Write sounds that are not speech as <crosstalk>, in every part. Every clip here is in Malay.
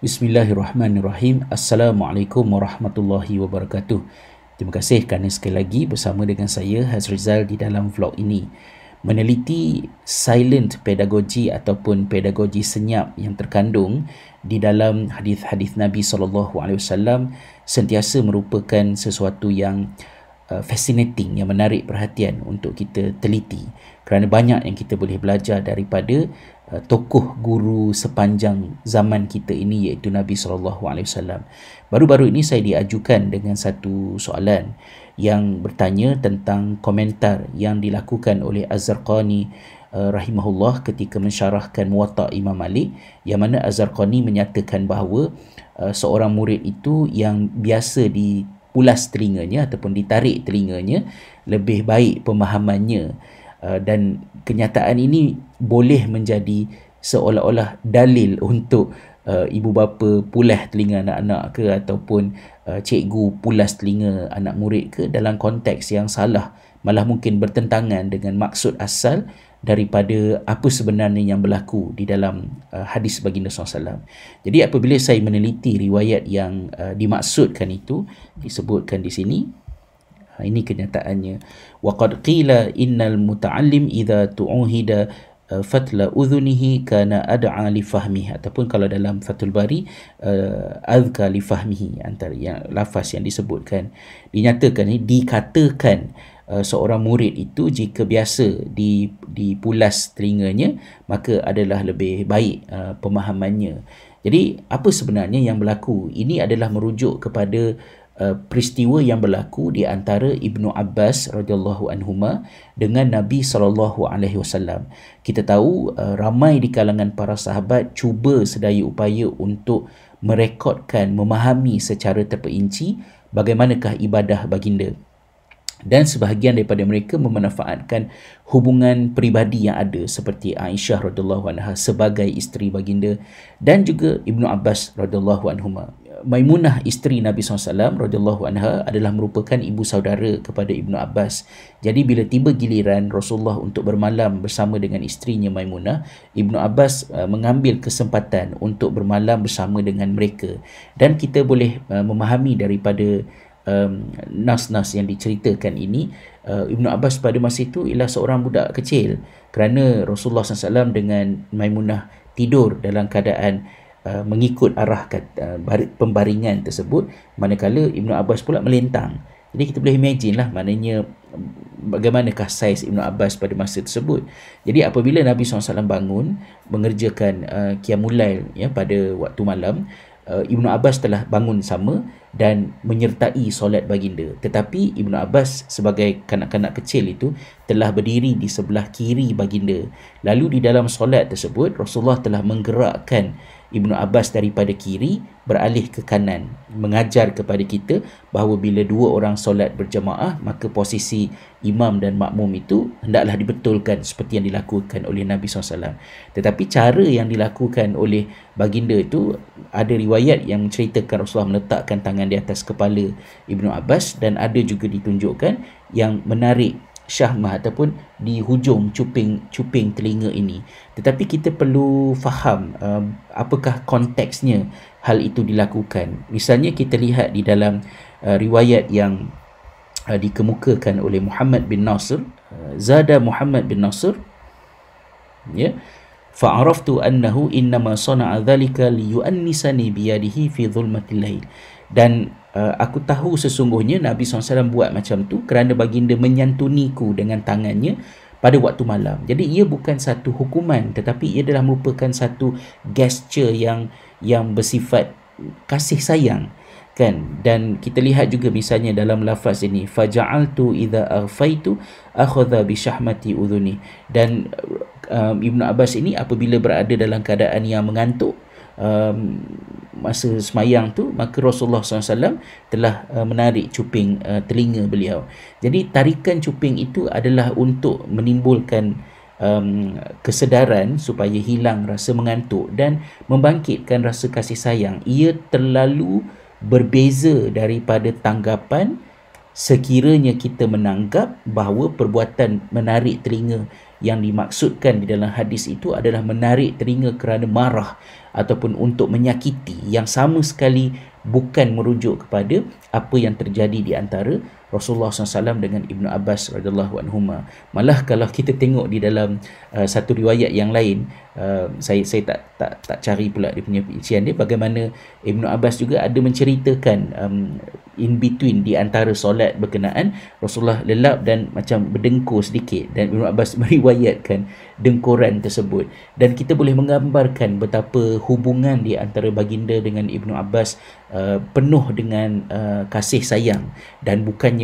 Bismillahirrahmanirrahim. Assalamualaikum warahmatullahi wabarakatuh. Terima kasih kerana sekali lagi bersama dengan saya Hazrizal di dalam vlog ini. Meneliti silent pedagogi ataupun pedagogi senyap yang terkandung di dalam hadis-hadis Nabi sallallahu alaihi wasallam sentiasa merupakan sesuatu yang fascinating yang menarik perhatian untuk kita teliti kerana banyak yang kita boleh belajar daripada Uh, tokoh guru sepanjang zaman kita ini iaitu Nabi sallallahu alaihi wasallam. Baru-baru ini saya diajukan dengan satu soalan yang bertanya tentang komentar yang dilakukan oleh Az-Zarqani uh, rahimahullah ketika mensyarahkan Muwatta Imam Malik yang mana Az-Zarqani menyatakan bahawa uh, seorang murid itu yang biasa dipulas telinganya ataupun ditarik telinganya lebih baik pemahamannya Uh, dan kenyataan ini boleh menjadi seolah-olah dalil untuk uh, ibu bapa pulas telinga anak-anak ke ataupun uh, cikgu pulas telinga anak murid ke dalam konteks yang salah malah mungkin bertentangan dengan maksud asal daripada apa sebenarnya yang berlaku di dalam uh, hadis baginda SAW. Jadi apabila saya meneliti riwayat yang uh, dimaksudkan itu disebutkan di sini Ha, ini kenyataannya. Wa qad qila innal muta'allim idza tu'uhida uh, fatla udhunihi kana ad'a li fahmihi ataupun kalau dalam Fathul Bari uh, azka li fahmihi antara yang lafaz yang disebutkan dinyatakan ini dikatakan uh, seorang murid itu jika biasa di dipulas telinganya maka adalah lebih baik uh, pemahamannya. Jadi apa sebenarnya yang berlaku? Ini adalah merujuk kepada Uh, peristiwa yang berlaku di antara Ibnu Abbas radhiyallahu anhuma dengan Nabi sallallahu alaihi wasallam. Kita tahu uh, ramai di kalangan para sahabat cuba sedaya upaya untuk merekodkan, memahami secara terperinci bagaimanakah ibadah baginda dan sebahagian daripada mereka memanfaatkan hubungan peribadi yang ada seperti Aisyah radhiyallahu anha sebagai isteri baginda dan juga Ibnu Abbas radhiyallahu anhuma. Maimunah isteri Nabi SAW radhiyallahu anha adalah merupakan ibu saudara kepada Ibnu Abbas. Jadi bila tiba giliran Rasulullah untuk bermalam bersama dengan isterinya Maimunah, Ibnu Abbas uh, mengambil kesempatan untuk bermalam bersama dengan mereka. Dan kita boleh uh, memahami daripada um, nas-nas yang diceritakan ini uh, Ibnu Abbas pada masa itu ialah seorang budak kecil kerana Rasulullah SAW dengan Maimunah tidur dalam keadaan uh, mengikut arah uh, pembaringan tersebut manakala Ibnu Abbas pula melintang jadi kita boleh imagine lah maknanya bagaimanakah saiz Ibnu Abbas pada masa tersebut. Jadi apabila Nabi SAW bangun mengerjakan uh, Qiyamulail ya, pada waktu malam, uh, Ibnu Abbas telah bangun sama dan menyertai solat baginda. Tetapi Ibnu Abbas sebagai kanak-kanak kecil itu telah berdiri di sebelah kiri baginda. Lalu di dalam solat tersebut Rasulullah telah menggerakkan Ibnu Abbas daripada kiri beralih ke kanan mengajar kepada kita bahawa bila dua orang solat berjamaah maka posisi imam dan makmum itu hendaklah dibetulkan seperti yang dilakukan oleh Nabi SAW tetapi cara yang dilakukan oleh baginda itu ada riwayat yang menceritakan Rasulullah meletakkan tangan di atas kepala Ibnu Abbas dan ada juga ditunjukkan yang menarik syahmah ataupun di hujung cuping cuping telinga ini. Tetapi kita perlu faham uh, apakah konteksnya hal itu dilakukan. Misalnya kita lihat di dalam uh, riwayat yang uh, dikemukakan oleh Muhammad bin Nasr uh, zada Muhammad bin Nasr ya fa'araftu annahu innama sana'a dhalika liyuannisani biyadihi fi dhulmatil lail dan uh, aku tahu sesungguhnya Nabi SAW buat macam tu kerana baginda menyantuniku dengan tangannya pada waktu malam. Jadi ia bukan satu hukuman tetapi ia adalah merupakan satu gesture yang yang bersifat kasih sayang kan dan kita lihat juga misalnya dalam lafaz ini faja'altu idza aghfaitu akhadha bi syahmati udhuni dan um, Ibnu Abbas ini apabila berada dalam keadaan yang mengantuk um, masa semayang tu maka Rasulullah SAW telah uh, menarik cuping uh, telinga beliau. Jadi tarikan cuping itu adalah untuk menimbulkan um, kesedaran supaya hilang rasa mengantuk dan membangkitkan rasa kasih sayang. Ia terlalu berbeza daripada tanggapan sekiranya kita menanggap bahawa perbuatan menarik telinga yang dimaksudkan di dalam hadis itu adalah menarik telinga kerana marah ataupun untuk menyakiti yang sama sekali bukan merujuk kepada apa yang terjadi di antara Rasulullah SAW dengan Ibnu Abbas radhiyallahu anhu. Malah kalau kita tengok di dalam uh, satu riwayat yang lain, uh, saya saya tak tak tak cari pula dia punya perincian dia bagaimana Ibnu Abbas juga ada menceritakan um, in between di antara solat berkenaan Rasulullah lelap dan macam berdengkur sedikit dan Ibnu Abbas <laughs> meriwayatkan dengkuran tersebut dan kita boleh menggambarkan betapa hubungan di antara baginda dengan Ibnu Abbas uh, penuh dengan uh, kasih sayang dan bukannya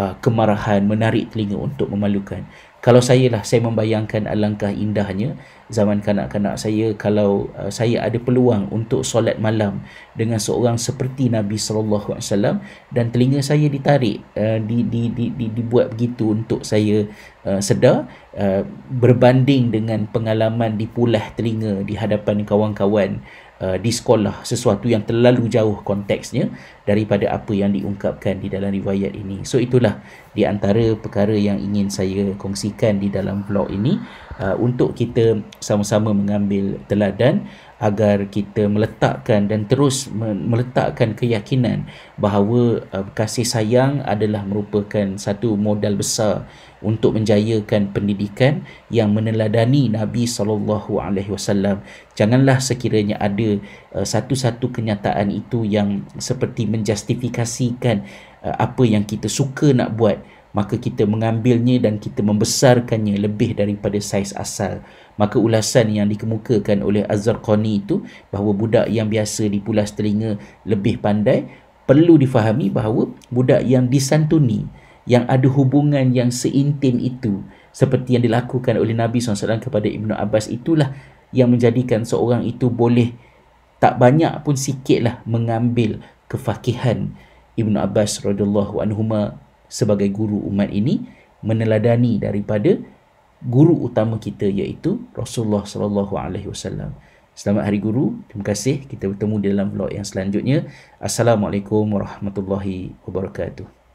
uh, kemarahan menarik telinga untuk memalukan. Kalau saya lah saya membayangkan alangkah indahnya zaman kanak-kanak saya kalau uh, saya ada peluang untuk solat malam dengan seorang seperti Nabi sallallahu alaihi wasallam dan telinga saya ditarik uh, di, di di di dibuat begitu untuk saya uh, sedar uh, berbanding dengan pengalaman dipulah telinga di hadapan kawan-kawan uh, di sekolah sesuatu yang terlalu jauh konteksnya daripada apa yang diungkapkan di dalam riwayat ini. So itulah di antara perkara yang ingin saya kongsikan di dalam vlog ini uh, untuk kita sama-sama mengambil teladan agar kita meletakkan dan terus meletakkan keyakinan bahawa uh, kasih sayang adalah merupakan satu modal besar untuk menjayakan pendidikan yang meneladani Nabi sallallahu alaihi wasallam. Janganlah sekiranya ada uh, satu-satu kenyataan itu yang seperti menjustifikasikan uh, apa yang kita suka nak buat maka kita mengambilnya dan kita membesarkannya lebih daripada saiz asal. Maka ulasan yang dikemukakan oleh Az-Zarqani itu bahawa budak yang biasa dipulas telinga lebih pandai perlu difahami bahawa budak yang disantuni yang ada hubungan yang seintim itu seperti yang dilakukan oleh Nabi SAW kepada Ibnu Abbas itulah yang menjadikan seorang itu boleh tak banyak pun sikit lah mengambil kefakihan Ibnu Abbas radhiyallahu anhuma sebagai guru umat ini meneladani daripada guru utama kita iaitu Rasulullah sallallahu alaihi wasallam. Selamat Hari Guru. Terima kasih. Kita bertemu dalam vlog yang selanjutnya. Assalamualaikum warahmatullahi wabarakatuh.